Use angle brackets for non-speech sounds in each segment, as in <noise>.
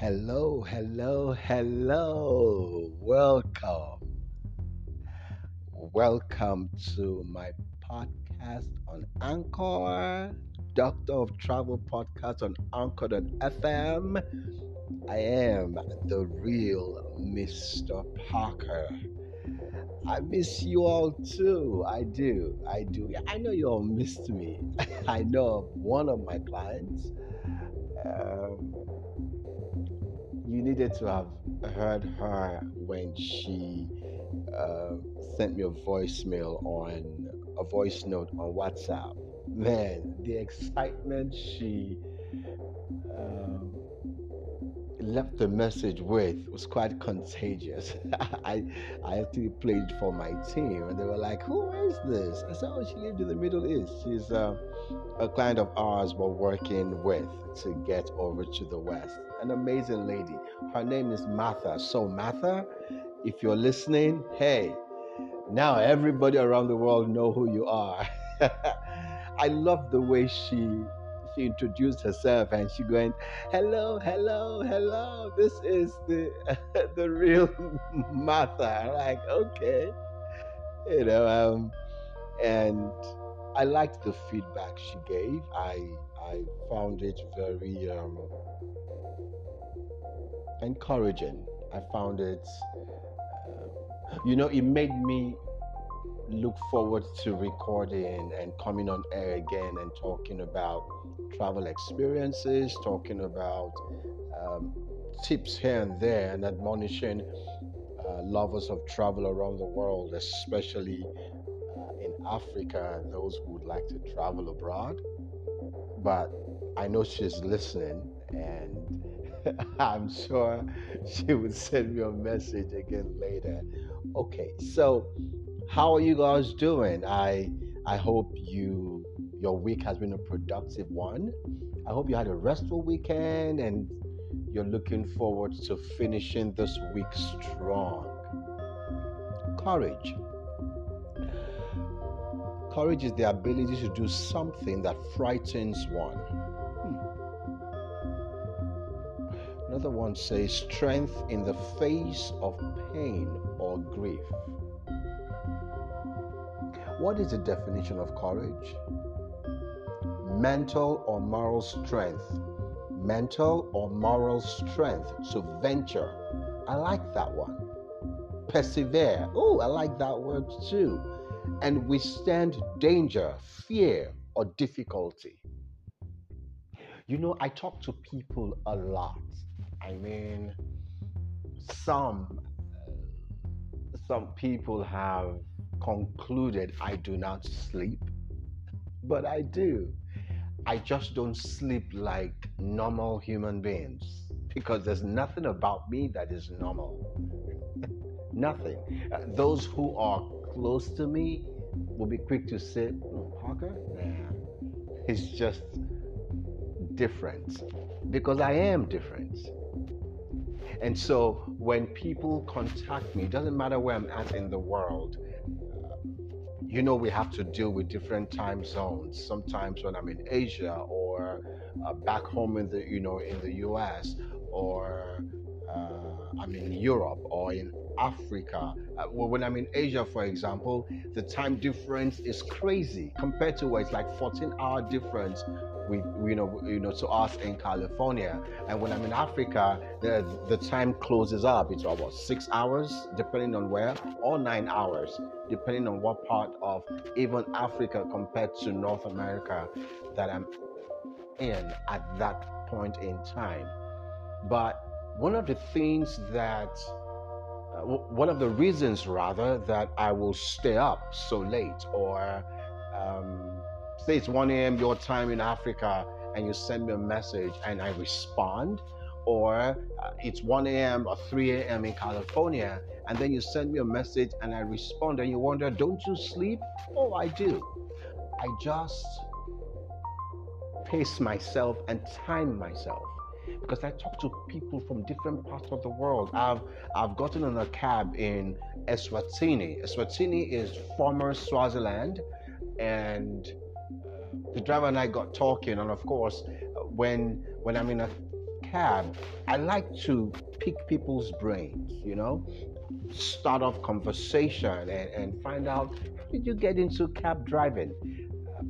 Hello, hello, hello. Welcome. Welcome to my podcast on Anchor, Doctor of Travel podcast on Anchor.fm. I am the real Mr. Parker. I miss you all too. I do. I do. I know you all missed me. <laughs> I know one of my clients. Um, you needed to have heard her when she uh, sent me a voicemail on a voice note on WhatsApp. Man, the excitement she um, left the message with was quite contagious. <laughs> I I actually played for my team, and they were like, "Who is this?" I said, "Oh, she lived in the Middle East. She's uh, a client of ours we're working with to get over to the West. An amazing lady. Her name is Martha. So Martha, if you're listening, hey, now everybody around the world know who you are. <laughs> I love the way she she introduced herself and she went, "Hello, hello, hello. This is the <laughs> the real <laughs> Martha." I'm like, okay, you know, um, and I liked the feedback she gave. I I found it very um, encouraging. I found it, uh, you know, it made me look forward to recording and coming on air again and talking about travel experiences, talking about um, tips here and there, and admonishing uh, lovers of travel around the world, especially uh, in Africa those who would like to travel abroad. But I know she's listening, and <laughs> I'm sure she would send me a message again later. Okay, so how are you guys doing? I I hope you your week has been a productive one. I hope you had a restful weekend and you're looking forward to finishing this week strong. Courage. Courage is the ability to do something that frightens one. Another one says strength in the face of pain or grief. What is the definition of courage? Mental or moral strength. Mental or moral strength to venture. I like that one. Persevere. Oh, I like that word too. And withstand danger, fear, or difficulty. You know, I talk to people a lot. I mean, some uh, some people have concluded I do not sleep, but I do. I just don't sleep like normal human beings because there's nothing about me that is normal. <laughs> nothing. Uh, those who are close to me will be quick to say, oh, Parker, it's just different because I am different. And so when people contact me, it doesn't matter where I'm at in the world, you know we have to deal with different time zones. Sometimes when i'm in asia or uh, back home in the you know in the us or uh, i'm in europe or in africa uh, well, when i'm in asia for example the time difference is crazy compared to where it's like 14 hour difference we, you know, you know, to us in California. And when I'm in Africa, the, the time closes up. It's about six hours, depending on where, or nine hours, depending on what part of even Africa compared to North America that I'm in at that point in time. But one of the things that uh, one of the reasons rather that I will stay up so late or um, say it's 1 a.m. your time in Africa and you send me a message and I respond, or uh, it's 1 a.m. or 3 a.m. in California and then you send me a message and I respond and you wonder, don't you sleep? Oh, I do. I just pace myself and time myself because I talk to people from different parts of the world. I've I've gotten on a cab in Eswatini. Eswatini is former Swaziland, and uh, the driver and I got talking, and of course, when when I'm in a cab, I like to pick people's brains, you know, start off conversation and, and find out how did you get into cab driving?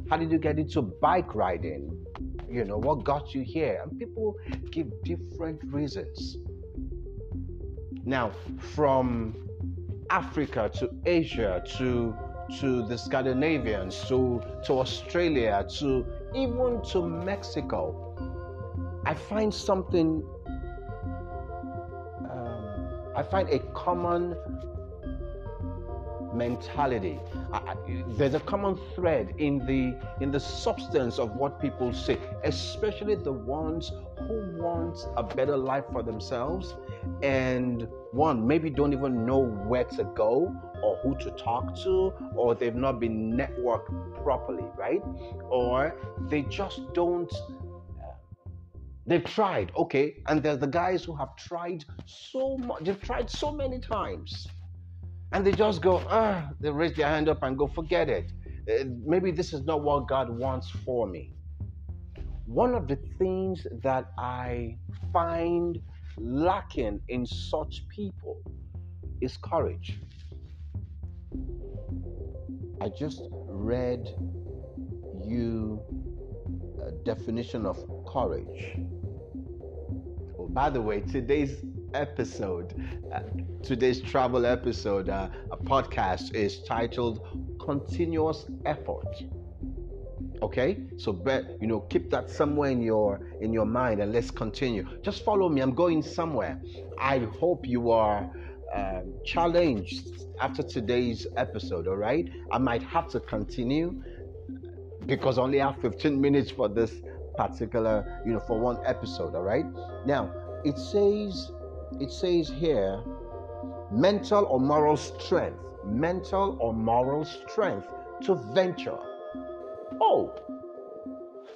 How did you get into bike riding? You know, what got you here? And people give different reasons. Now, from Africa to Asia to to the Scandinavians to to Australia to even to Mexico, I find something. Um, I find a common mentality. I, there's a common thread in the in the substance of what people say, especially the ones who want a better life for themselves and one maybe don't even know where to go or who to talk to or they've not been networked properly, right? Or they just don't They've tried, okay, and there's the guys who have tried so much, they've tried so many times and they just go, ah, they raise their hand up and go, forget it. Uh, maybe this is not what God wants for me. One of the things that I find lacking in such people is courage. I just read you a definition of courage. Oh, by the way, today's episode, uh, today's travel episode, uh, a podcast is titled Continuous Effort. Okay, so bet you know keep that somewhere in your in your mind and let's continue. Just follow me. I'm going somewhere. I hope you are um, challenged after today's episode. All right, I might have to continue because I only have 15 minutes for this particular you know for one episode. All right, now it says it says here mental or moral strength, mental or moral strength to venture. Oh,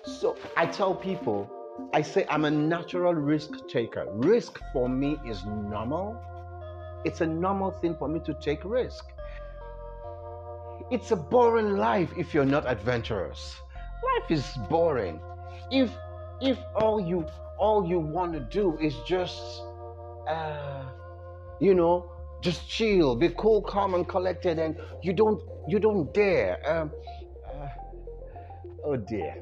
so I tell people, I say I'm a natural risk taker. Risk for me is normal. It's a normal thing for me to take risk. It's a boring life if you're not adventurous. Life is boring. If if all you all you want to do is just uh, you know, just chill, be cool, calm, and collected, and you don't you don't dare. Um, uh, oh dear.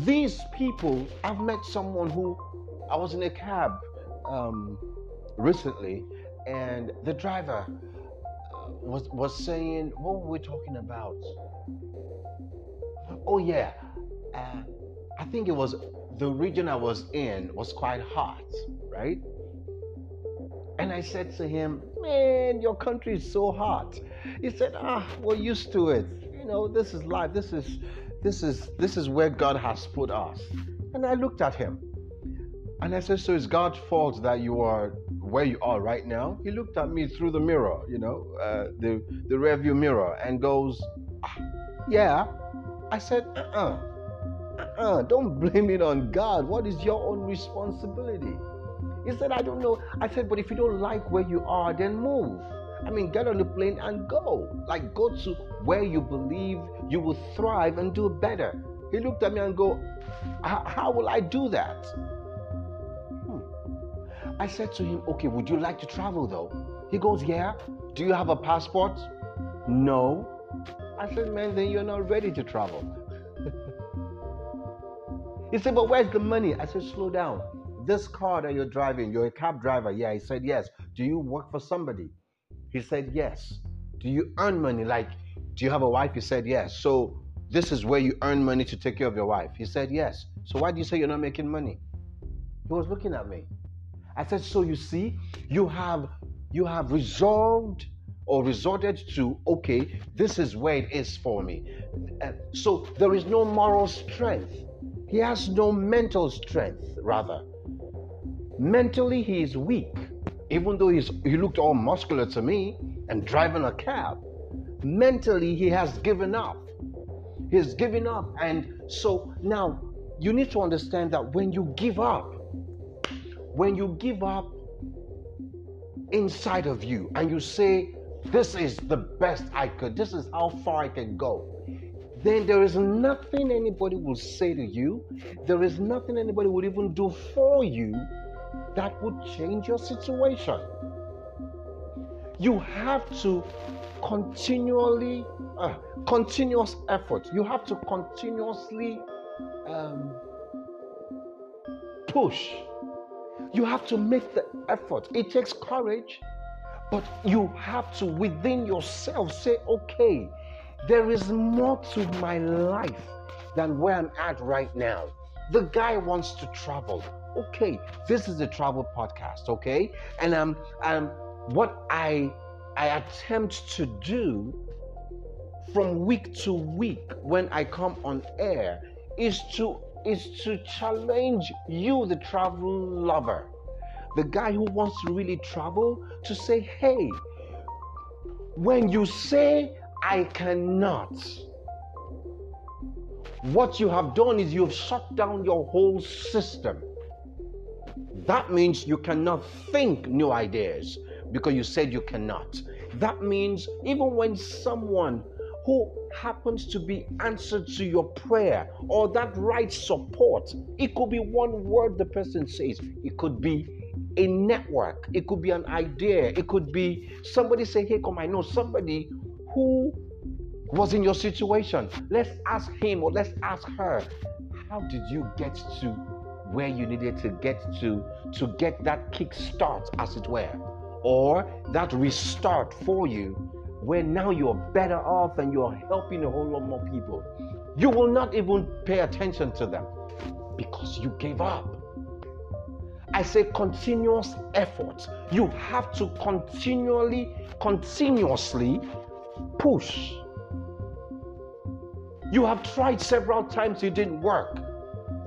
These people, I've met someone who I was in a cab um, recently, and the driver uh, was was saying, "What were we talking about?" Oh yeah, uh, I think it was the region I was in was quite hot, right? And I said to him, Man, your country is so hot. He said, Ah, we're used to it. You know, this is life. This is this is this is where God has put us. And I looked at him. And I said, So it's God's fault that you are where you are right now? He looked at me through the mirror, you know, uh, the, the rearview mirror, and goes, ah, Yeah. I said, uh uh-uh. uh uh-uh, don't blame it on God. What is your own responsibility? He said, I don't know. I said, but if you don't like where you are, then move. I mean, get on the plane and go. Like, go to where you believe you will thrive and do better. He looked at me and go, how will I do that? Hmm. I said to him, okay, would you like to travel though? He goes, yeah. Do you have a passport? No. I said, man, then you're not ready to travel. <laughs> He said, But where's the money? I said, Slow down. This car that you're driving, you're a cab driver. Yeah, he said, Yes. Do you work for somebody? He said, Yes. Do you earn money? Like, do you have a wife? He said, Yes. So this is where you earn money to take care of your wife. He said, Yes. So why do you say you're not making money? He was looking at me. I said, So you see, you have you have resolved or resorted to, okay, this is where it is for me. Uh, so there is no moral strength he has no mental strength, rather. Mentally, he is weak, even though he's, he looked all muscular to me and driving a cab. Mentally, he has given up. He's given up. And so now you need to understand that when you give up, when you give up inside of you and you say, This is the best I could, this is how far I can go, then there is nothing anybody will say to you, there is nothing anybody would even do for you that would change your situation. You have to continually, uh, continuous effort. You have to continuously um, push. You have to make the effort. It takes courage, but you have to within yourself say, okay, there is more to my life than where I'm at right now. The guy wants to travel. Okay, this is a travel podcast, okay? And um, um what I I attempt to do from week to week when I come on air is to is to challenge you, the travel lover, the guy who wants to really travel, to say, hey, when you say I cannot, what you have done is you've shut down your whole system. That means you cannot think new ideas because you said you cannot. That means even when someone who happens to be answered to your prayer or that right support, it could be one word the person says, it could be a network, it could be an idea, it could be somebody say, Hey, come, I know somebody who was in your situation. Let's ask him or let's ask her, How did you get to where you needed to get to to get that kick start, as it were? or that restart for you where now you're better off and you're helping a whole lot more people. You will not even pay attention to them because you gave up. I say continuous effort. You have to continually, continuously push. You have tried several times, it didn't work.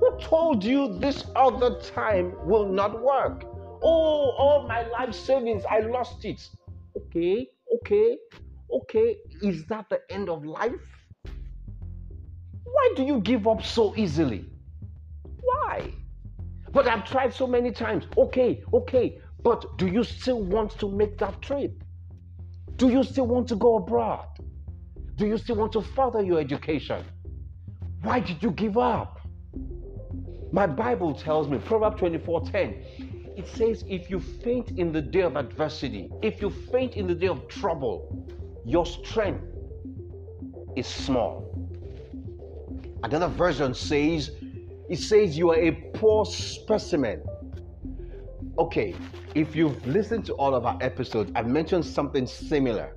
Who told you this other time will not work? Oh, all my life savings, I lost it. Okay, okay, okay. Is that the end of life? Why do you give up so easily? Why? But I've tried so many times. Okay, okay. But do you still want to make that trip? Do you still want to go abroad? Do you still want to further your education? Why did you give up? My Bible tells me, Proverbs 24 10, it says, if you faint in the day of adversity, if you faint in the day of trouble, your strength is small. Another version says, it says you are a poor specimen. Okay, if you've listened to all of our episodes, I've mentioned something similar.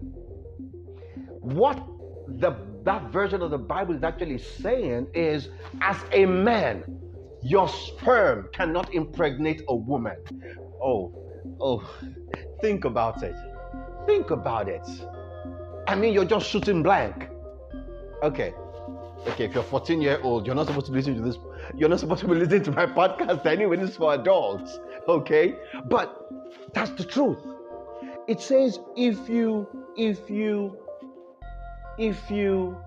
What the that version of the Bible is actually saying is, as a man, your sperm cannot impregnate a woman. Oh, oh, think about it. Think about it. I mean, you're just shooting blank. Okay. Okay, if you're 14 year old, you're not supposed to listen to this. You're not supposed to be listening to my podcast anyway. Is for adults. Okay? But that's the truth. It says if you, if you, if you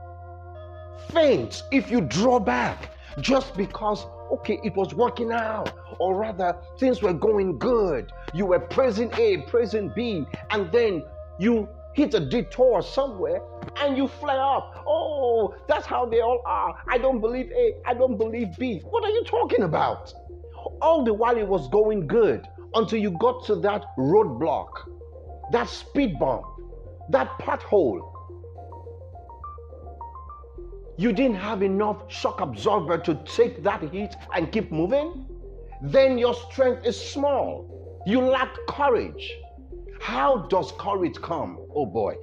faint, if you draw back, just because okay, it was working out, or rather, things were going good. You were praising A, praising B, and then you hit a detour somewhere and you flare up. Oh, that's how they all are. I don't believe A, I don't believe B. What are you talking about? All the while it was going good until you got to that roadblock, that speed bump, that pothole you didn't have enough shock absorber to take that heat and keep moving, then your strength is small. You lack courage. How does courage come? Oh boy,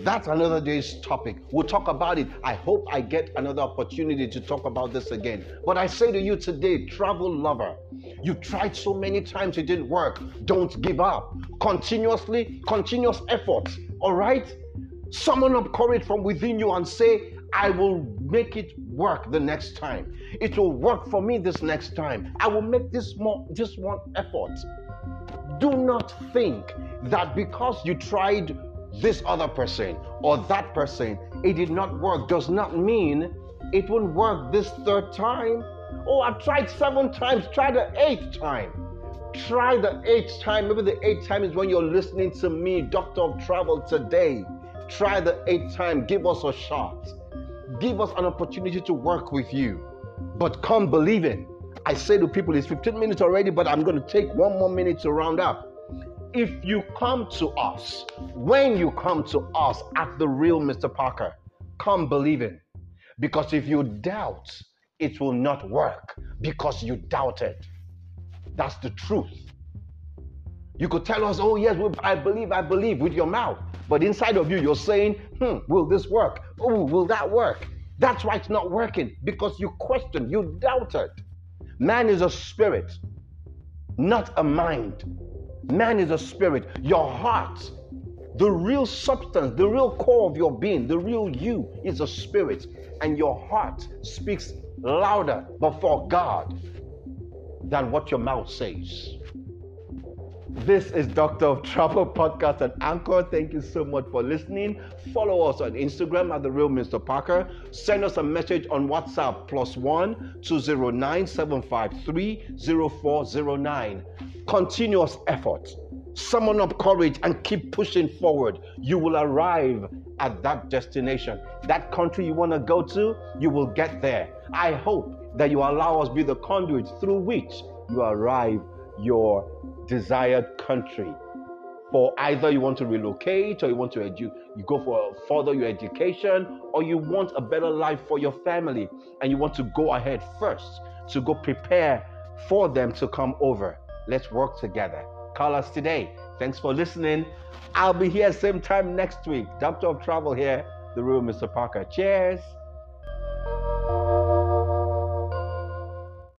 that's another day's topic. We'll talk about it. I hope I get another opportunity to talk about this again. But I say to you today, travel lover, you've tried so many times it didn't work. Don't give up. Continuously, continuous effort. All right? Summon up courage from within you and say, I will make it work the next time. It will work for me this next time. I will make this more this one effort. Do not think that because you tried this other person or that person, it did not work, does not mean it won't work this third time. Oh, I've tried seven times, try the eighth time. Try the eighth time. Maybe the eighth time is when you're listening to me, Doctor of Travel, today. Try the eighth time. Give us a shot give us an opportunity to work with you. But come believing. I say to people, it's 15 minutes already, but I'm going to take one more minute to round up. If you come to us, when you come to us at the real Mr. Parker, come believing. Because if you doubt, it will not work because you doubted. That's the truth. You could tell us, oh, yes, I believe, I believe with your mouth. But inside of you, you're saying, hmm, will this work? Oh, will that work? That's why it's not working because you questioned, you doubted. Man is a spirit, not a mind. Man is a spirit. Your heart, the real substance, the real core of your being, the real you is a spirit. And your heart speaks louder before God than what your mouth says. This is Doctor of Travel Podcast and Anchor. Thank you so much for listening. Follow us on Instagram at the real Mr. Parker. Send us a message on WhatsApp plus one two zero nine seven five three zero four zero nine. Continuous effort. Summon up courage and keep pushing forward. You will arrive at that destination. That country you want to go to, you will get there. I hope that you allow us be the conduit through which you arrive your desired country. For either you want to relocate or you want to edu- you go for further your education or you want a better life for your family and you want to go ahead first to go prepare for them to come over. Let's work together. Call us today. Thanks for listening. I'll be here same time next week. Doctor of Travel here, the real Mr. Parker. Cheers.